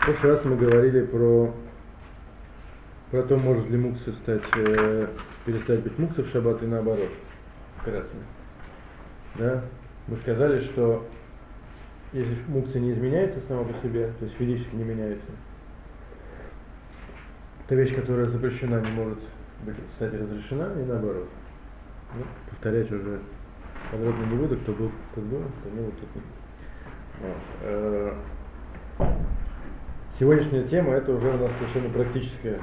В прошлый раз мы говорили про, про то, может ли мукса стать, э, перестать быть мукса в шаббат и наоборот. Вкратце. Да? Мы сказали, что если мукса не изменяется сама по себе, то есть физически не меняется, то вещь, которая запрещена, не может быть, кстати, разрешена, и наоборот. Ну, повторять уже подробно не буду, кто был, кто был, кто не был, тот не вот. Э, сегодняшняя тема это уже у нас совершенно практическая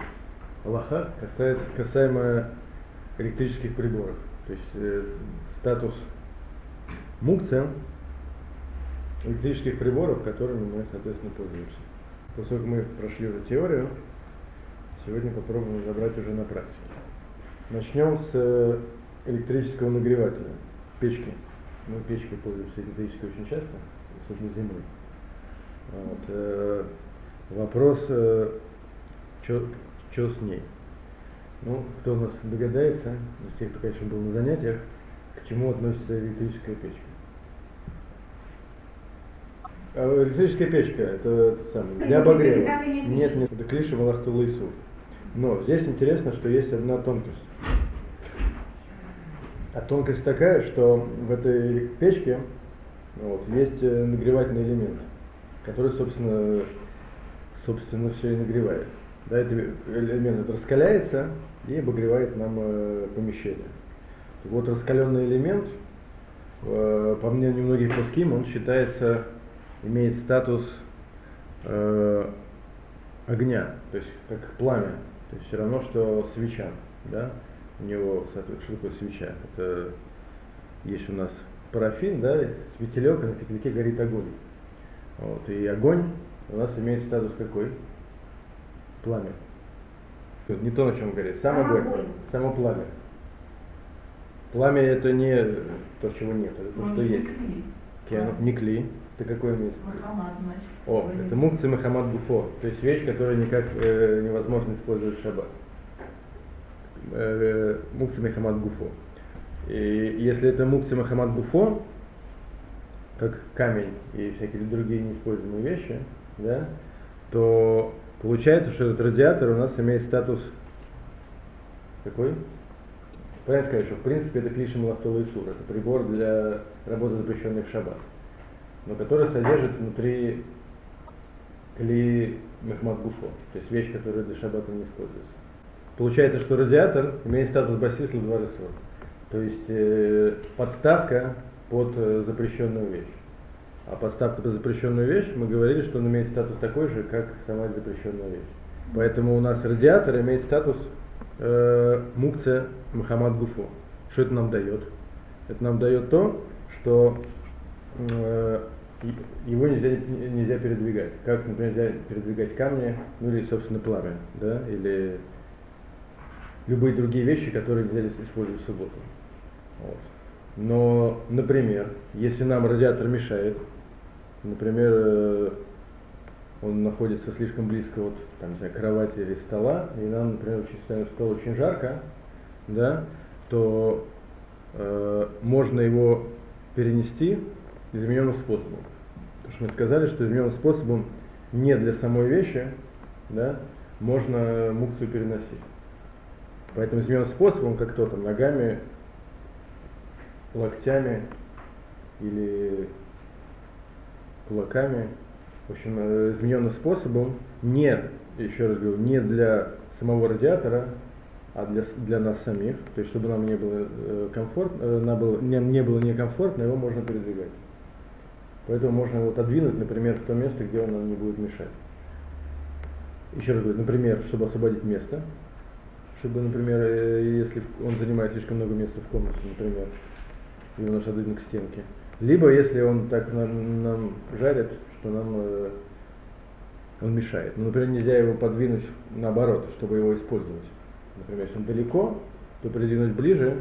Аллаха, касается, касаемо электрических приборов. То есть э, статус мукция электрических приборов, которыми мы, соответственно, пользуемся. Поскольку мы прошли уже теорию, сегодня попробуем разобрать уже на практике. Начнем с э, электрического нагревателя, печки. Мы печкой пользуемся электрической очень часто особенно зимой. Вот. Вопрос, э, что с ней? Ну, кто у нас догадается, из тех, кто, конечно, был на занятиях, к чему относится электрическая печка? А электрическая печка это, самое, для обогрева. Нет, нет, это клиша Малахту Лайсу. Но здесь интересно, что есть одна тонкость. А тонкость такая, что в этой печке вот. Есть э, нагревательный элемент, который, собственно, собственно все и нагревает. Да, этот элемент раскаляется и обогревает нам э, помещение. Вот раскаленный элемент, э, по мнению многих плоским, он считается, имеет статус э, огня, то есть как пламя. То есть все равно, что свеча. Да? У него, что такое свеча? Это есть у нас парафин, да, светилек, а на фитильке горит огонь. Вот, и огонь у нас имеет статус какой? Пламя. Не то, на чем говорит, сам огонь, само пламя. Пламя это не то, чего нет, это то, что есть. Киану, не кли. Это какое место? О, это мукцы Махамад Буфо. То есть вещь, которую никак э, невозможно использовать в шаббат. Э, мукцы Махамад Буфо. И если это мукси Махамад Буфо, как камень и всякие другие неиспользуемые вещи, да, то получается, что этот радиатор у нас имеет статус какой? Правильно сказать, что в принципе это клиша Малахтова Исур, это прибор для работы, запрещенной в шаббат, но который содержит внутри кли Мехмад Гуфо, то есть вещь, которая для шаббата не используется. Получается, что радиатор имеет статус басисла два. То есть э, подставка под э, запрещенную вещь. А подставка под запрещенную вещь, мы говорили, что он имеет статус такой же, как сама запрещенная вещь. Поэтому у нас радиатор имеет статус э, мукция Мухаммад Гуфу. Что это нам дает? Это нам дает то, что э, его нельзя, нельзя передвигать. Как, например, нельзя передвигать камни, ну или, собственно, пламя, да, или любые другие вещи, которые нельзя использовать в субботу. Вот. Но, например, если нам радиатор мешает, например, э, он находится слишком близко от там, не знаю, кровати или стола, и нам, например, очень, стало очень жарко, да, то э, можно его перенести измененным способом. Потому что мы сказали, что измененным способом не для самой вещи, да, можно мукцию переносить. Поэтому измененным способом, как то там, ногами локтями или кулаками, в общем, э, измененным способом, не, еще раз говорю, не для самого радиатора, а для, для нас самих, то есть чтобы нам не было э, комфортно, э, нам было, не, не было некомфортно, его можно передвигать. Поэтому можно его отодвинуть, например, в то место, где он нам не будет мешать. Еще раз говорю, например, чтобы освободить место, чтобы, например, если он занимает слишком много места в комнате, например, его нужно отодвинуть к стенке. Либо если он так нам, нам жарит, что нам э, он мешает. Ну, например, нельзя его подвинуть наоборот, чтобы его использовать. Например, если он далеко, то придвинуть ближе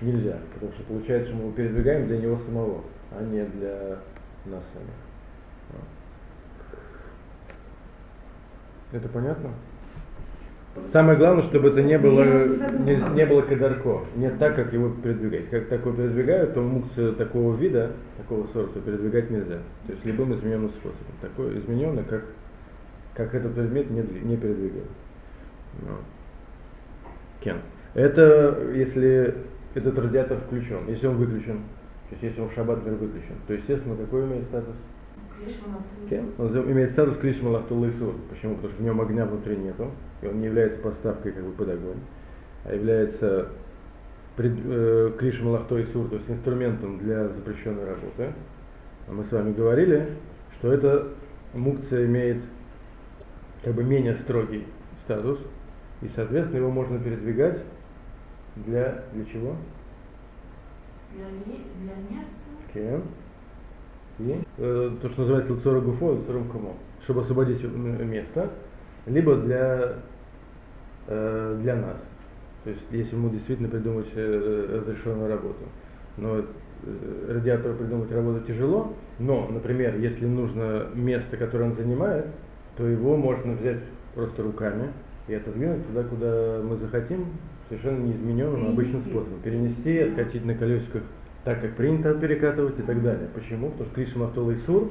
нельзя, потому что получается, что мы его передвигаем для него самого, а не для нас самих. Это понятно? Самое главное, чтобы это не было, не, не было кадарко, не так, как его передвигать. Как такое передвигают, то мукцию такого вида, такого сорта передвигать нельзя. То есть любым измененным способом. Такой измененный, как как этот предмет не, не передвигать. Ну. Кен. Это если этот радиатор включен, если он выключен, то есть если он в шаббат выключен, то естественно какой имеет статус? Кен. Он имеет статус клиш малахтул Почему? Потому что в нем огня внутри нету, и он не является поставкой как бы под огонь, а является пред, э, клиш малахтой сур, то есть инструментом для запрещенной работы. А мы с вами говорили, что эта мукция имеет как бы менее строгий статус, и, соответственно, его можно передвигать для, для чего? Для, для места. Кен. И э, то, что называется лцора гуфо, лцора кумо, чтобы освободить место, либо для, э, для нас. То есть, если ему действительно придумать э, разрешенную работу. Но э, радиатору придумать работу тяжело, но, например, если нужно место, которое он занимает, то его можно взять просто руками и отодвинуть туда, куда мы захотим, совершенно неизмененным обычным способом. Перенести, откатить на колесиках так, как принято перекатывать и так далее. Почему? Потому что Кришна Махтола и Сур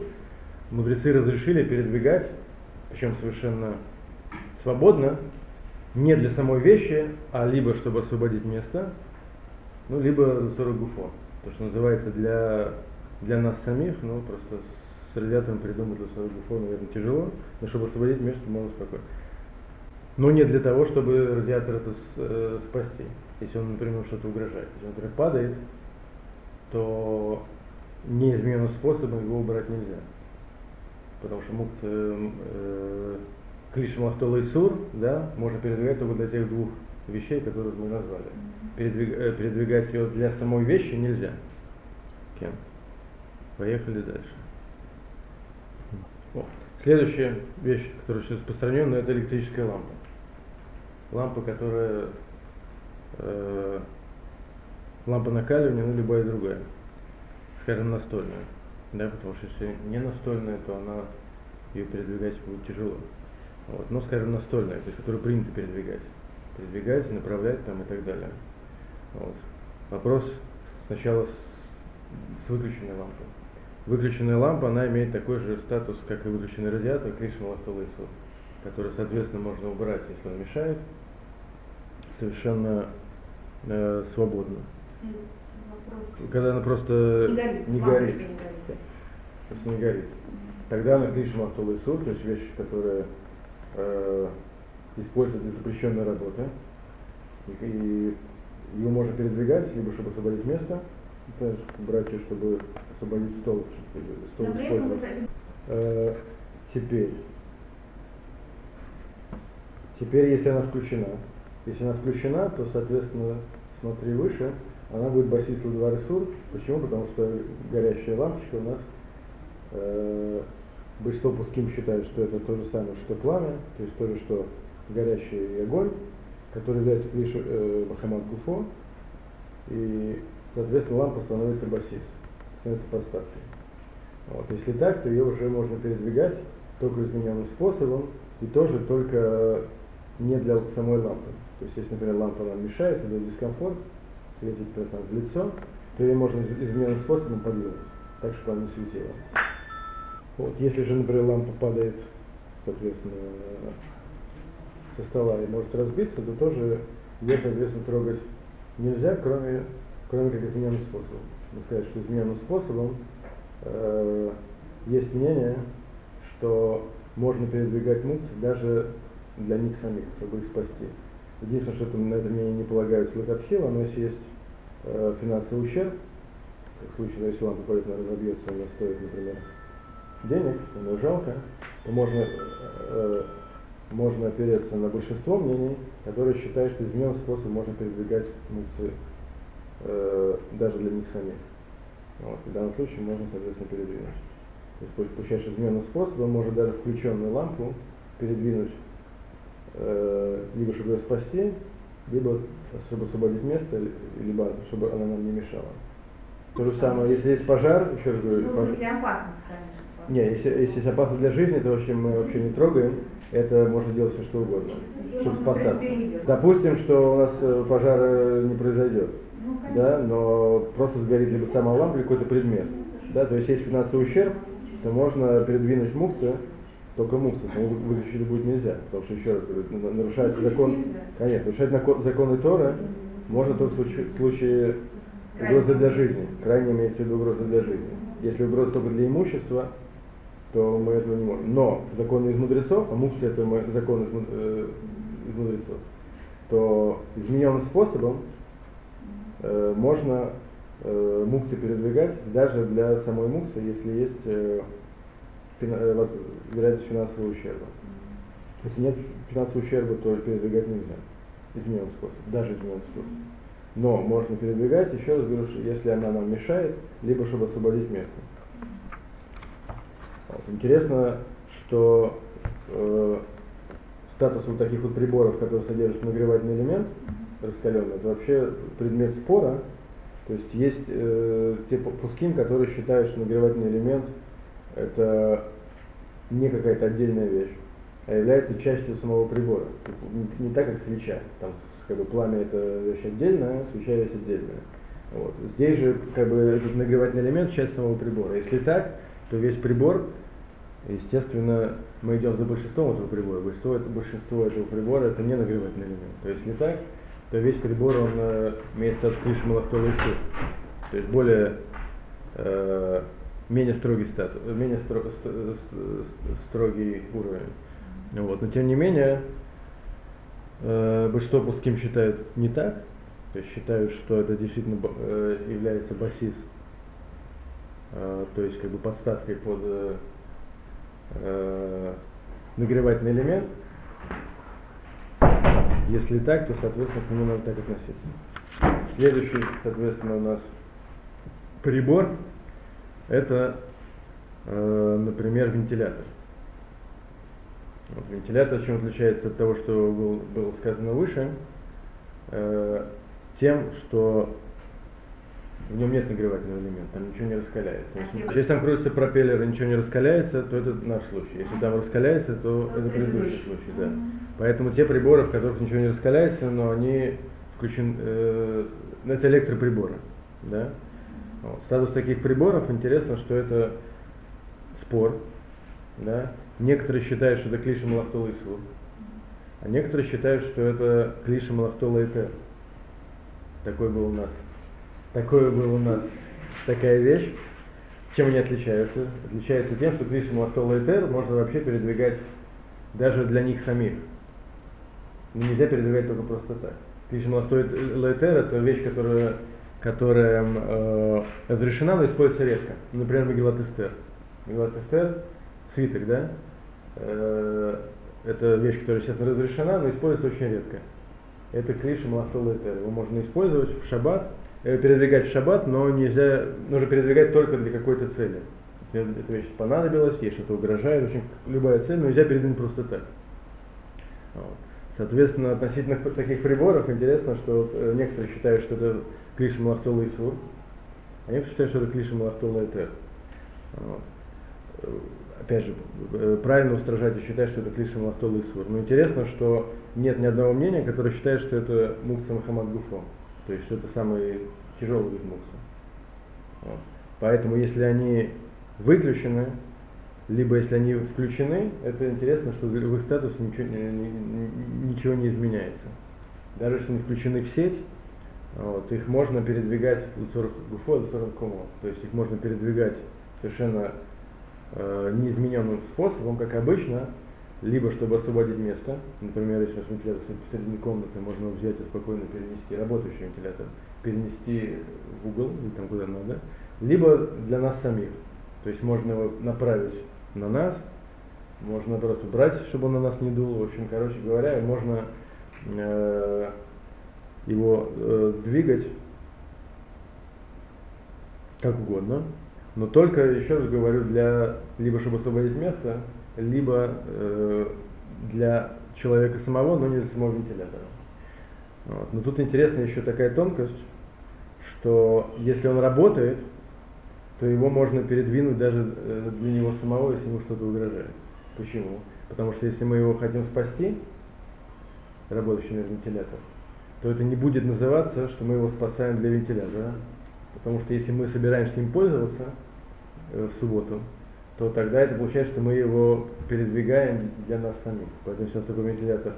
мудрецы разрешили передвигать, причем совершенно свободно, не для самой вещи, а либо чтобы освободить место, ну, либо 40 гуфо. То, что называется для, для нас самих, ну, просто с радиатором придумать для 40 гуфо, наверное, тяжело, но чтобы освободить место, можно спокойно. Но не для того, чтобы радиатор это э, спасти. Если он, например, что-то угрожает. Если он, например, падает, то неизменным способом его убрать нельзя. Потому что мукция э, Клиш Махтола и Сур, да, можно передвигать только для тех двух вещей, которые мы назвали. Передвиг, э, передвигать ее для самой вещи нельзя. Кем? Поехали дальше. О, следующая вещь, которая сейчас распространена, это электрическая лампа. Лампа, которая э, лампа накаливания, ну любая другая, скажем, настольная. Да, потому что если не настольная, то она ее передвигать будет тяжело. Вот. Но, скажем, настольная, то есть которую принято передвигать. Передвигать, направлять там и так далее. Вот. Вопрос сначала с, с выключенной лампой. Выключенная лампа, она имеет такой же статус, как и выключенный радиатор Кришна Ластова Исуд, который, соответственно, можно убрать, если он мешает, совершенно э, свободно. Когда она просто Не горит. не горит. не горит. Если не горит. Тогда она Кришна Махтула Исур, то есть вещь, которая э, используется для запрещенной работы. И, и ее можно передвигать, либо чтобы освободить место, убрать ее, чтобы освободить стол, чтобы стол использовать. это- Э, теперь. Теперь, если она включена, если она включена, то, соответственно, смотри выше, она будет басисла два ресур. Почему? Потому что горящая лампочка у нас э, большинство пуским считают, что это то же самое, что пламя, то есть то же, что горящий огонь, который является лишь э, Махамад Гуфо, и, соответственно, лампа становится басис, становится подставкой. Вот. Если так, то ее уже можно передвигать только измененным способом и тоже только не для самой лампы. То есть, если, например, лампа нам мешает, создает дискомфорт, например, там, в лицо, то ее можно из- измененным способом подвинуть, так, чтобы она не светила. Вот. Если же, например, лампа падает, соответственно, со стола и может разбиться, то тоже ее, соответственно, трогать нельзя, кроме, кроме как измененным способом. Можно сказать, что измененным способом э, есть мнение, что можно передвигать мукцы даже для них самих, чтобы их спасти. Единственное, что там на это мнение не полагаются локатхила, но если есть э, финансовый ущерб, в случае, если лампа полетно разобьется, она стоит, например, денег, но жалко, то можно, э, можно опереться на большинство мнений, которые считают, что измененным способом можно передвигать мукцы э, даже для них самих. Вот, в данном случае можно, соответственно, передвинуть. То есть, получается, измененным способом можно даже включенную лампу передвинуть, э, либо чтобы ее спасти, либо чтобы освободить место, ли- либо чтобы она нам не мешала. То же самое, если есть пожар, еще раз говорю, Ну, пож- смысле опасность, конечно. не, если, если есть опасность для жизни, то вообще мы вообще не трогаем, это можно делать все что угодно, Её чтобы можно, в спасаться. Допустим, что у нас э, пожара не произойдет, Ну, конечно. да, но просто сгорит либо сама лампа, либо какой-то предмет. Да, то есть есть финансовый ущерб, то можно передвинуть мукцию только мукса, саму выключить будет нельзя, потому что еще раз говорю, на- нарушается Выключить закон, нельзя. конечно, нарушать законы Торы можно только в случае, в случае угрозы для жизни, крайне имеется в виду угроза для жизни. Если угроза только для имущества, то мы этого не можем. Но законы из мудрецов, а мукси это мы- закон из, э, из мудрецов, то измененным способом э, можно э, муксы передвигать даже для самой муксы, если есть э, вероятность финансового ущерба. Если нет финансового ущерба, то передвигать нельзя. Измененным способом, даже измененным способом. Но можно передвигать, еще раз говорю, если она нам мешает, либо чтобы освободить место. Вот. Интересно, что э, статус вот таких вот приборов, которые содержат нагревательный элемент раскаленный, это вообще предмет спора. То есть есть э, те пу- пуским, которые считают, что нагревательный элемент это не какая-то отдельная вещь, а является частью самого прибора. Не, не так, как свеча. Там как бы пламя это вещь отдельная, свеча вещь отдельная. Вот. Здесь же как бы этот нагревательный элемент часть самого прибора. Если так, то весь прибор, естественно, мы идем за большинством этого прибора. Большинство, это- большинство этого прибора это не нагревательный элемент. То есть если так, то весь прибор он э, имеет статус клиши малахтовый. То есть более э, менее строгий статус, э, менее стро- ст- ст- ст- строгий уровень. Вот. Но тем не менее, э, большинство пуским считают не так, то есть считают, что это действительно э, является басис, э, то есть как бы подставкой под э, э, нагревательный элемент. Если так, то, соответственно, к нему надо так относиться. Следующий, соответственно, у нас прибор это, э, например, вентилятор. Вот, вентилятор чем отличается от того, что был- было сказано выше, э, тем, что в нем нет нагревательного элемента, там ничего не раскаляется. А если там крутится пропеллер и ничего не раскаляется, то это наш случай. Если там раскаляется, то То это предыдущий предыдущий. случай, да. Поэтому те приборы, в которых ничего не раскаляется, но они включены, э, это электроприборы, да. Вот. Статус таких приборов интересно, что это спор, да. Некоторые считают, что это клиша малахтола и сур, а некоторые считают, что это клиша малахтола и тер. Такой был у нас, такой был у нас такая вещь. Чем они отличаются? Отличаются тем, что клиша малахтола и тер можно вообще передвигать даже для них самих. Но нельзя передвигать только просто так. Клиша малахтола и тер это вещь, которая которая э, разрешена, но используется редко. Например, Мегилат Эстер. Мегилат Эстер, свиток, да? Э, это вещь, которая, естественно, разрешена, но используется очень редко. Это клиша Малахтола Этер. Его можно использовать в шаббат, э, передвигать в шаббат, но нельзя, нужно передвигать только для какой-то цели. Если эта вещь понадобилась, ей что-то угрожает, общем, любая цель, но нельзя передвинуть просто так. Вот. Соответственно, относительно таких приборов интересно, что э, некоторые считают, что это клиша Малахтола и Сур, а некоторые считают, что это клиша Малахтола и Тер. Вот. Э, Опять же, правильно устражать и считать, что это клиша Малахтола и Сур. Но интересно, что нет ни одного мнения, которое считает, что это Мукса Мухаммад Гуфо. То есть, что это самый тяжелый вид Мукса. Поэтому, если они выключены, либо если они включены, это интересно, что в их статусе ничего, ничего не изменяется. Даже если они включены в сеть, вот, их можно передвигать в 40 гуфо, в 40 кумо. То есть их можно передвигать совершенно э, неизмененным способом, как обычно, либо чтобы освободить место, например, если наш вентилятор посередине комнаты, можно взять и спокойно перенести, работающий вентилятор, перенести в угол или там куда надо, либо для нас самих. То есть можно его направить на нас, можно наоборот убрать, чтобы он на нас не дул. В общем, короче говоря, можно э, его э, двигать как угодно, но только, еще раз говорю, для либо чтобы освободить место, либо э, для человека самого, но не для самого вентилятора. Вот. Но тут интересна еще такая тонкость, что если он работает, то его можно передвинуть даже э, для него самого, если ему что-то угрожает. Почему? Потому что если мы его хотим спасти, работающий вентилятор, то это не будет называться, что мы его спасаем для вентилятора. Потому что если мы собираемся им пользоваться э, в субботу, то тогда это получается, что мы его передвигаем для нас самих. Поэтому если у нас такой вентилятор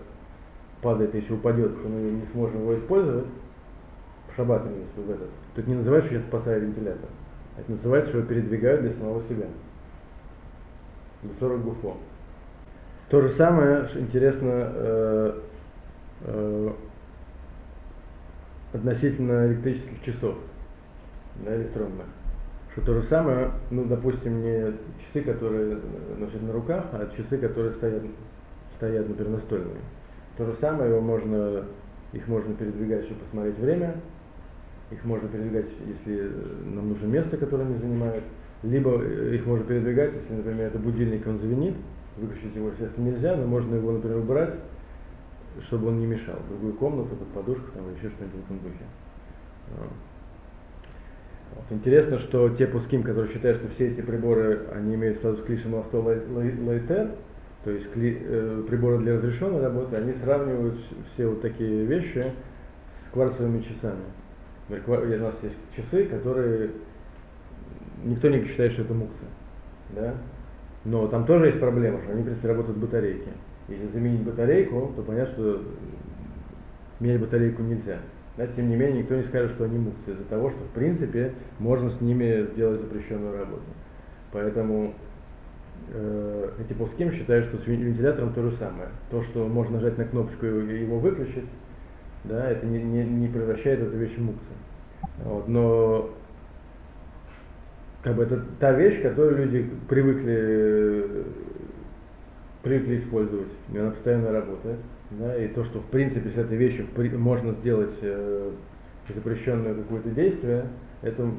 падает, если упадет, то мы не сможем его использовать, в шаббат имеется в этот, то это не называется, что я спасаю вентилятор. Это называется, что его передвигают для самого себя. Бесорок гуфо. То же самое, интересно, э, э, относительно электрических часов, да, электронных. Что то же самое, ну, допустим, не часы, которые носят на руках, а часы, которые стоят, стоят например, настольными. То же самое, его можно, их можно передвигать, чтобы посмотреть время, их можно передвигать, если нам нужно место, которое они занимают, либо их можно передвигать, если, например, это будильник, он звенит, выключить его, естественно, нельзя, но можно его, например, убрать, чтобы он не мешал, в другую комнату, под подушку там, или еще что-нибудь в этом духе. Вот. Интересно, что те пуским, которые считают, что все эти приборы, они имеют статус клишем авто лайтер, то есть кли, э, приборы для разрешенной работы, они сравнивают все вот такие вещи с кварцевыми часами. У нас есть часы, которые никто не считает, что это мукция. Да? Но там тоже есть проблема, что они, в принципе, работают батарейки. Если заменить батарейку, то понятно, что менять батарейку нельзя. Да, тем не менее, никто не скажет, что они муксы, из-за того, что, в принципе, можно с ними сделать запрещенную работу. Поэтому э, эти полским считают, что с вентилятором то же самое. То, что можно нажать на кнопочку и его выключить, да, это не, не, не превращает эту вещь в муксы. Вот, но как бы это та вещь, которую люди привыкли, привыкли использовать, и она постоянно работает. Да, и то, что в принципе с этой вещью можно сделать э, запрещенное какое-то действие, это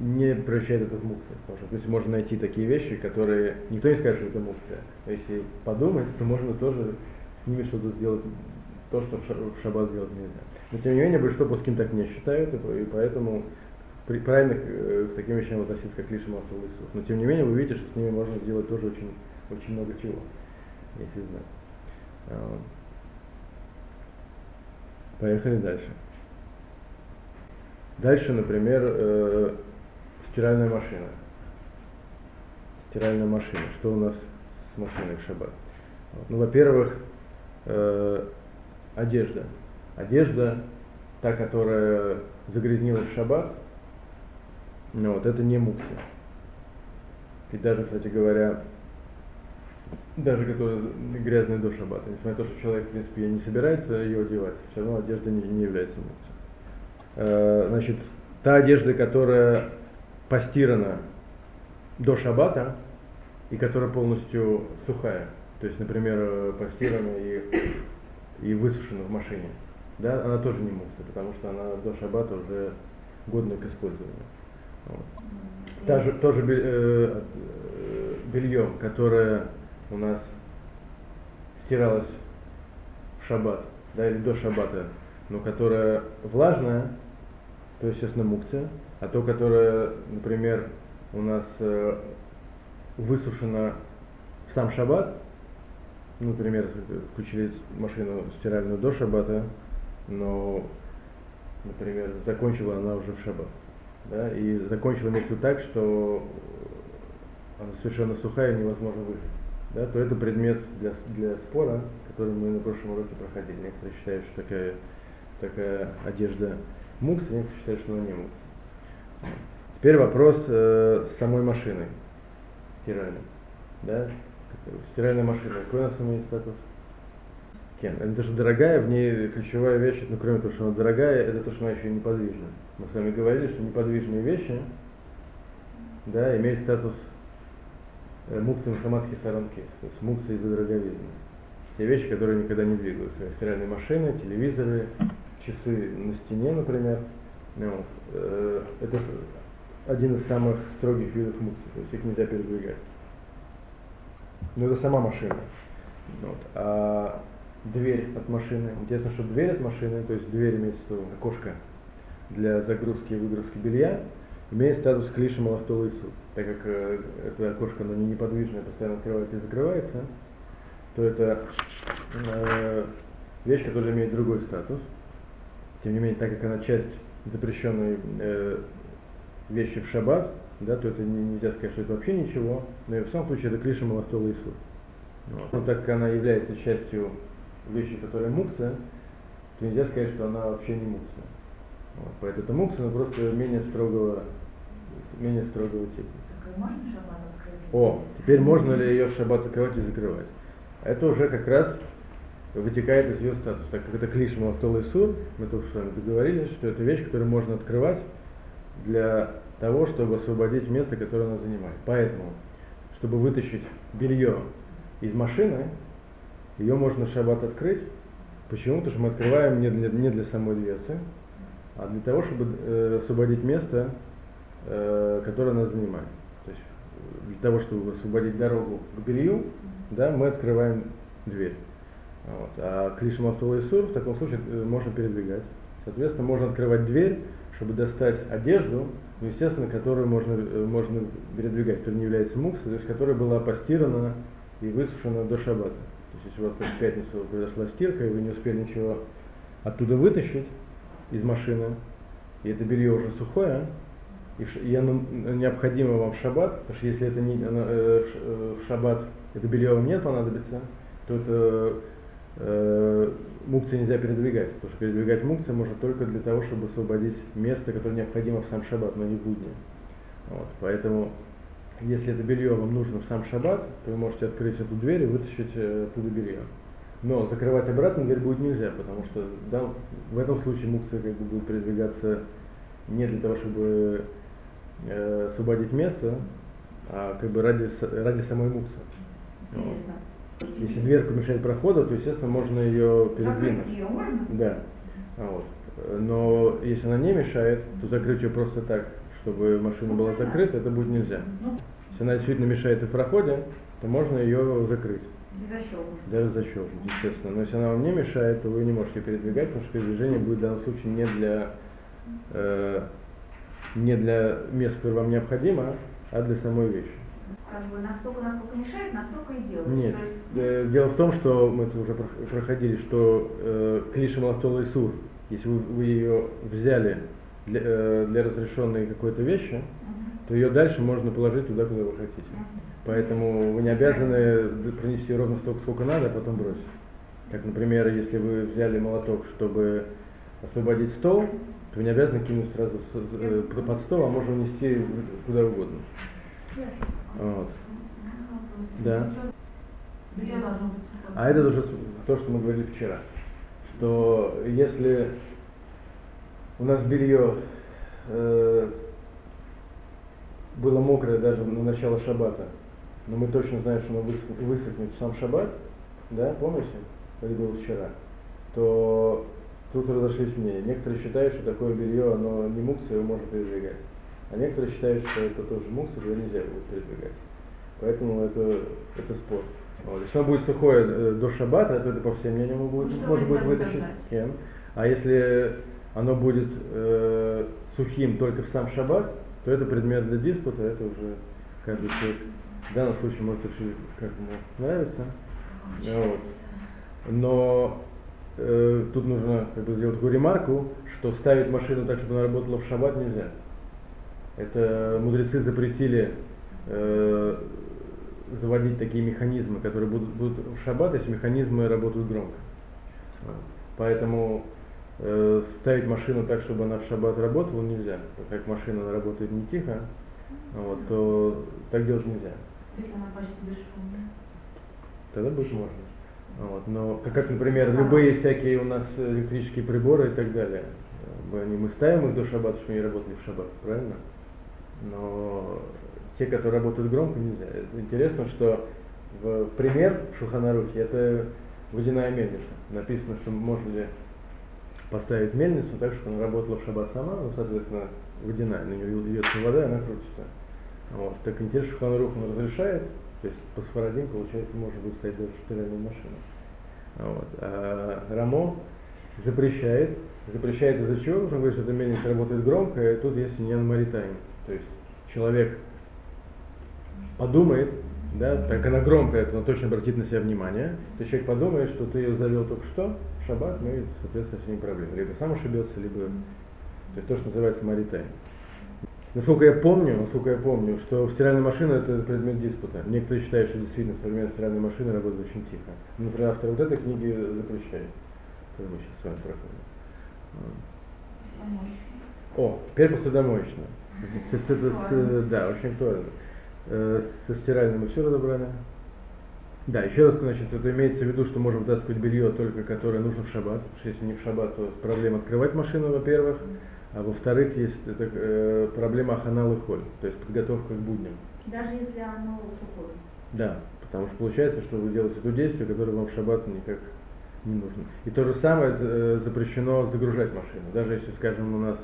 не превращает это в мукцию. Потому что то есть можно найти такие вещи, которые никто не скажет, что это мукция. Но если подумать, то можно тоже с ними что-то сделать, то, что в шаббат сделать нельзя. Но тем не менее, большинство пуским так не считают, и поэтому правильно э, к таким вещам относиться как лишь массовый Иисус. Но тем не менее, вы видите, что с ними можно сделать тоже очень, очень много чего, если знать. А, поехали дальше. Дальше, например, э, стиральная машина. Стиральная машина. Что у нас с машиной в шаббат? Ну, во-первых, э, одежда. Одежда, та, которая загрязнилась в шаббат, ну, вот это не мукция. И даже, кстати говоря, даже которая грязная до шаббата, несмотря на то, что человек, в принципе, не собирается ее одевать, все равно одежда не, не является мукцией. Э, значит, та одежда, которая постирана до шаббата и которая полностью сухая, то есть, например, постирана и, и высушена в машине, да, она тоже не мукция, потому что она до шаббата уже годна к использованию. Вот. Та же, тоже э, белье, которое у нас стиралось в шаббат, да, или до шаббата, но которое влажное, то, естественно, мукция, а то, которое, например, у нас э, высушено в сам шаббат, ну, например, включили машину стиральную до шаббата, но, например, закончила она уже в шаббат да, и закончил имеется так, что она совершенно сухая и невозможно выжить, да, то это предмет для, для спора, который мы на прошлом уроке проходили. Некоторые считают, что такая, такая одежда мукс, некоторые считают, что она не мукс. Теперь вопрос э, самой машиной стиральной. Да? Стиральная машина, какой у нас имеет статус? Кен. Это же дорогая, в ней ключевая вещь, ну кроме того, что она дорогая, это то, что она еще и неподвижна. Мы с вами говорили, что неподвижные вещи да, имеют статус муксы мухаммадхи саранки, то есть муксы из-за дороговизны. Те вещи, которые никогда не двигаются. Стиральные машины, телевизоры, часы на стене, например. Ну, вот. Э, это один из самых строгих видов муксы, то есть их нельзя передвигать. Но это сама машина. Вот. А дверь от машины. Интересно, что дверь от машины, то есть дверь имеется окошко для загрузки и выгрузки белья, имеет статус клиша малахтовый суд. Так как э, это окошко оно не неподвижное, постоянно открывается и закрывается, то это э, вещь, которая имеет другой статус. Тем не менее, так как она часть запрещенной э, вещи в шаббат, да, то это не- нельзя сказать, что это вообще ничего, но и в самом случае это клиша Малахтола Исур. Вот. Но так как она является частью вещи, которая мукция, то нельзя сказать, что она вообще не мукция. Вот. Поэтому это мукция, но просто менее строгого, менее строгого типа. О, теперь можно ли ее в шаббат открывать и закрывать? Это уже как раз вытекает из ее статуса. Так как это клиш Малахтол и Сур, мы только что с вами договорились, что это вещь, которую можно открывать для того, чтобы освободить место, которое она занимает. Поэтому, чтобы вытащить белье из машины, ее можно в шаббат открыть. Почему? Потому что мы открываем не для, не для самой дверцы, а для того, чтобы э, освободить место, э, которое она занимает. То есть э, для того, чтобы освободить дорогу к белью, да, мы открываем дверь. Вот. А и Сур в таком случае э, можно передвигать. Соответственно, можно открывать дверь, чтобы достать одежду, ну, естественно, которую можно, э, можно передвигать, которая не является муксой, то есть которая была постирана и высушена до шаббата. То есть если у вас в пятницу произошла стирка, и вы не успели ничего оттуда вытащить из машины, и это белье уже сухое, и, оно необходимо вам в шаббат, потому что если это не, э, э, в шаббат это белье вам не понадобится, то это э, мукции нельзя передвигать, потому что передвигать мукции можно только для того, чтобы освободить место, которое необходимо в сам шаббат, но не в будни. Вот, поэтому, если это белье вам нужно в сам шаббат, то вы можете открыть эту дверь и вытащить э, оттуда белье. Но закрывать обратно дверь будет нельзя, потому что да, в этом случае мукция как бы будет передвигаться не для того, чтобы э, освободить место, а как бы ради, ради самой мукции. Интересно. Если дверка мешает проходу, то, естественно, можно ее передвинуть. Ее можно? Да. А Вот. Но если она не мешает, то закрыть ее просто так, чтобы машина была закрыта, это будет нельзя. Ну, Если она действительно мешает и в проходе, то можно ее закрыть, защелкнуть. даже защелкнуть, естественно. Но если она вам не мешает, то вы не можете передвигать, потому что передвижение будет в данном случае не для, э, не для мест, которые вам необходимо, а для самой вещи. Как бы настолько, насколько мешает, настолько и делаешь. Нет. Есть, Э, Дело в том, что мы это уже прох- проходили, что э, клиша Малахтола и Сур, если вы, вы ее взяли для, э, для разрешенной какой-то вещи, мгм, то ее дальше можно положить туда, куда вы хотите. мгм. Поэтому вы не обязаны принести ее ровно столько, сколько надо, а потом бросить. Как, например, если вы взяли молоток, чтобы освободить стол, то вы не обязаны кинуть сразу э, под стол, а можно унести куда угодно. Вот. Да. А это уже то, что мы говорили вчера, что если у нас белье э, было мокрое даже на начало шаббата, но мы точно знаем, что оно высох- высохнет в сам шаббат, да, помните, это было вчера, то тут разошлись мнения. Некоторые считают, что такое белье, оно не мукса, его можно передвигать. А некоторые считают, что это тоже мукса, его нельзя будет передвигать. Поэтому это, это спор. Вот. Если оно будет сухое э, до шаббата, то это по всем мнениям будет, что можно будет вытащить. Кем? А если оно будет э, сухим только в сам шаббат, то это предмет для диспута, это уже каждый человек в данном случае может решить, как ему нравится. Вот. Но э, тут нужно как бы сделать такую ремарку, что ставить машину так, чтобы она работала в шаббат нельзя. Это мудрецы запретили э, заводить такие механизмы, которые будут, будут в шаббат, если механизмы работают громко. Поэтому э, ставить машину так, чтобы она в шаббат работала, нельзя. Так как машина работает не тихо, вот, то так делать нельзя. Если она почти бесшумная. Тогда будет можно. Вот. Но, как, например, любые всякие у нас электрические приборы и так далее, мы, они- мы ставим их до шаббата, чтобы они работали в шаббат, правильно? Но те, которые работают громко, нельзя. Интересно, что в пример в Шуханарухе это водяная мельница. Написано, что можно ли поставить мельницу так, чтобы она работала в шаббат сама, ну, соответственно, водяная, на нее льется вода, она крутится. Вот. Так интересно, Шуханарух он разрешает, то есть по сфарадим, получается, можно будет ставить даже штыральную машину. Вот. А Рамо запрещает. Запрещает из-за чего? Потому говорит, что эта мельница работает громко, и тут есть синьян маритайм. То есть человек подумает, да, так она громкая, то он точно обратит на себя внимание. То человек подумает, что ты ее завел только что шаббат, ну и, соответственно, с ним проблемы. Либо сам ошибется, либо... То есть то, что называется маритайм. Насколько я помню, насколько я помню, что стиральная машина это предмет диспута. Некоторые считают, что действительно современная стиральная машина работает очень тихо. Например, автор вот этой книги запрещает. Это мы сейчас с вами проходим. О, теперь посудомоечная. С- с- с- с- да, очень актуально. Э, Со стиральным мы все разобрали. Да, еще раз, значит, это имеется в виду, что можем вытаскивать белье только которое нужно в шаббат. Потому что если не в шаббат, то проблема открывать машину, во-первых. А во-вторых, есть это, э, проблема аханал и холь, то есть подготовка к будням. Даже если оно сухое. Да, потому что получается, что вы делаете то действие, которое вам в шаббат никак не нужно. И то же самое э, запрещено загружать машину. Даже если, скажем, у нас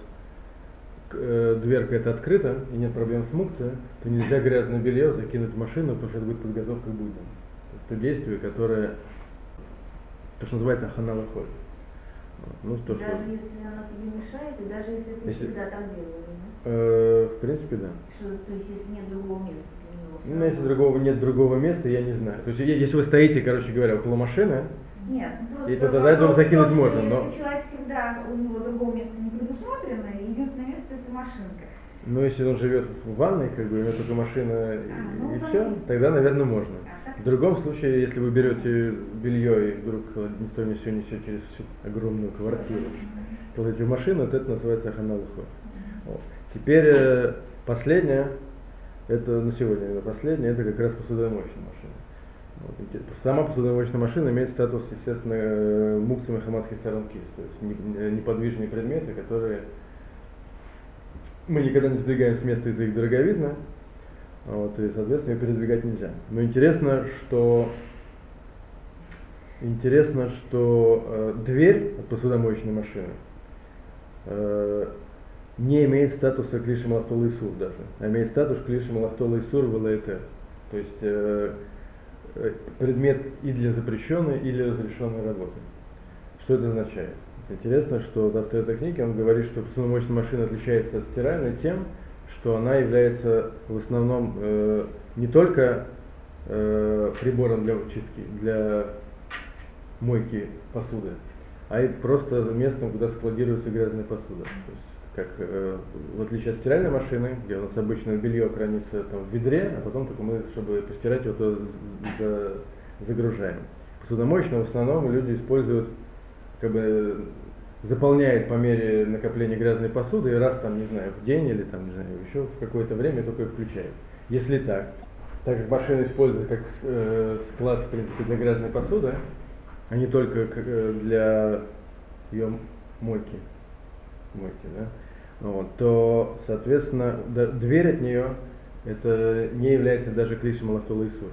э, дверка это открыта и нет проблем с мукцией, то нельзя грязное белье закинуть в машину, потому что это будет подготовка к будням. То есть то действие, которое, то, что называется аханал и холь. Ну, то, что, Даже если оно тебе мешает, и даже если ты Если- всегда так делаешь, да? э, в принципе, да. Что, то есть если нет другого места для него. Ну, если другого нет другого места, я не знаю. То есть, если вы стоите, короче говоря, около машины, Нет, ну просто И то тогда, в закинуть что можно, но- Если человек всегда, у него другого места не предусмотрено, единственное место это машинка. но если он живет в ванной, как бы, у него только машина и, ну, да. все, тогда, наверное, можно. А В другом случае, если вы берете белье и вдруг ни с сего несете через всю огромную квартиру, кладете в машину, то это называется аханалухо. Вот. Теперь э, последнее, это на сегодня наверное, последнее, это как раз посудомоечная машина. Вот. Сама посудомоечная машина имеет статус, естественно, э, мукса мехамадхи саранкис, то есть не- не- неподвижные предметы, которые мы никогда не сдвигаем с места из-за их дороговизны, вот, и, соответственно, ее передвигать нельзя. Но интересно, что интересно, что э, дверь от посудомоечной машины э, не имеет статуса клиши малахтола и сур даже, а имеет статус клиши малахтола и сур в То есть э, э, предмет и для запрещенной, и для разрешенной работы. Что это означает? Интересно, что автор этой книги, он говорит, что посудомоечная машина отличается от стиральной тем, что она является в основном э, не только э, прибором для чистки, для мойки посуды, а и просто местом, куда складируется грязная посуда. То есть, как э, в отличие от стиральной машины, где у нас обычно белье хранится там, в ведре, а потом только мы, чтобы постирать его, то за- загружаем. Посудомоечную в основном люди используют как бы заполняет по мере накопления грязной посуды и раз там, не знаю, в день или там, не знаю, еще в какое-то время только ее включает. Если так, так как машина используется как э, склад, в принципе, для грязной посуды, а не только э, для ее мойки, мойки, да, вот, то, соответственно, да- дверь от нее это не является даже клишем лахтола и сур.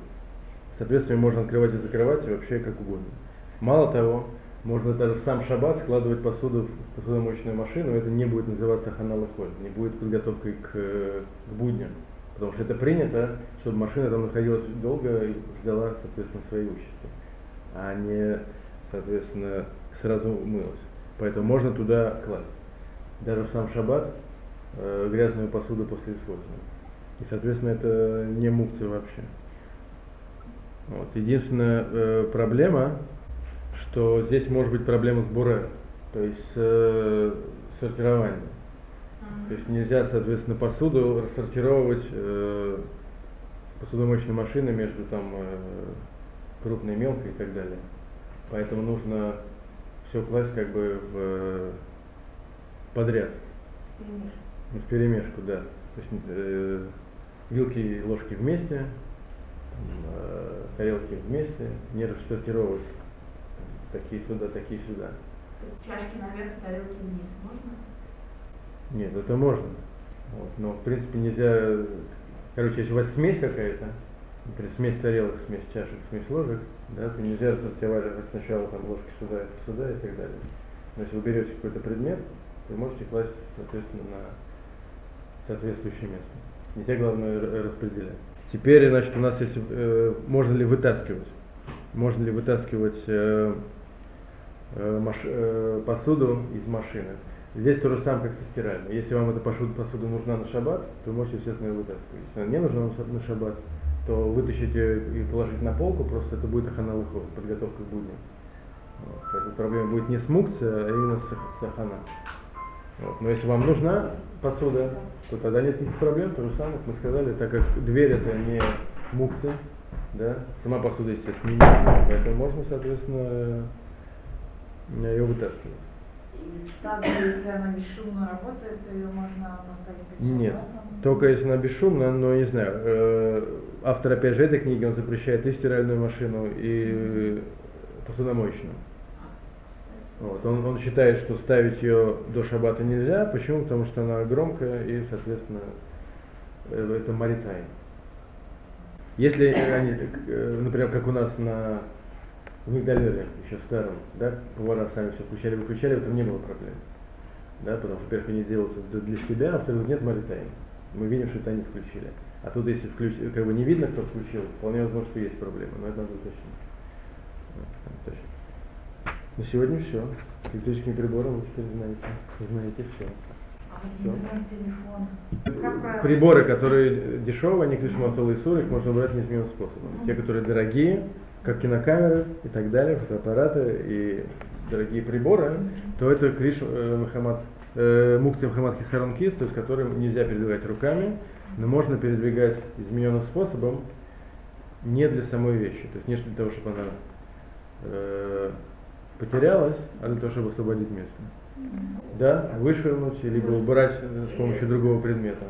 Соответственно, её можно открывать и закрывать и вообще как угодно. Мало того, можно даже в сам шаббат складывать посуду в посудомоечную машину, это не будет называться ханал и холь, не будет подготовкой к, э, к будням. Потому что это принято, чтобы машина там находилась долго и ждала, соответственно, своей участи, а не, соответственно, сразу умылась. Поэтому можно туда класть. Даже в сам шаббат э, грязную посуду после использования. И, соответственно, это не мукция вообще. Вот. Единственная э, проблема, что здесь может быть проблема с буре, то есть э, сортированием. То есть нельзя, соответственно, посуду рассортировать э, посудомоечной машиной между там э, крупной и мелкой и так далее. Поэтому нужно все класть как бы в, э, подряд, в перемешку, да. То есть э, вилки и ложки вместе, э, тарелки вместе, не рассортировать там, такие сюда, такие сюда. Чашки наверх, тарелки вниз. Можно? Нет, это можно. Вот, но в принципе нельзя. Короче, если у вас смесь какая-то, например, смесь тарелок, смесь чашек, смесь ложек, да, то нельзя рассортировать сначала там ложки сюда, это сюда и так далее. Но если вы берете какой-то предмет, вы можете класть, соответственно, на соответствующее место. Нельзя, главное, распределять. Теперь, значит, у нас есть, э, можно ли вытаскивать? Можно ли вытаскивать э, посуду из машины? Здесь то же самое, как со стиральной. Если вам эта посуда, нужна на шаббат, то вы можете, естественно, ее вытаскивать. Если она не нужна на ша- на шаббат, то вытащить ее и положить на полку, просто это будет ахана лыхот, подготовка к будням. Вот. Поэтому проблема будет не с мукцией, а именно с, с ахана. Вот. Но если вам нужна посуда, то тогда нет никаких проблем, то же самое, как мы сказали, так как дверь это не мукцы, да, сама посуда, естественно, не мукцы, поэтому можно, соответственно, ее вытаскивать. И также, если она бесшумно работает, ее можно поставить Нет, только если она бесшумная, но не знаю, э, автор опять же этой книги, он запрещает и стиральную машину, и посудомоечную. Вот. Он, он считает, что ставить ее до шабата нельзя. Почему? Потому что она громкая и, соответственно, э, это маритайн. Если они, э, например, как у нас на в Мигдалере, еще в старом, да, повара сами все включали, выключали, в этом не было проблем. Да, потому что, во-первых, они делают это для себя, а во-вторых, нет маритайн. Мы видим, что это они включили. А тут, если включ... как бы не видно, кто включил, вполне возможно, что есть проблема, но это надо уточнить. На сегодня все. С электрическими приборами вы теперь знаете. Знаете все. А. Как правило, Приборы, которые дешевые, они клишма и сур, их можно убрать неизменным способом. Те, которые дорогие, как кинокамеры и так далее, фотоаппараты и дорогие приборы, то это клиш э, Мухаммад, э, мукция Мухаммад Хисарон Кис, то есть который нельзя передвигать руками, но можно передвигать измененным способом не для самой вещи. То есть не для того, чтобы она э, потерялась, а для того, чтобы освободить место. Да, вышвырнуть, либо убрать с помощью другого предмета.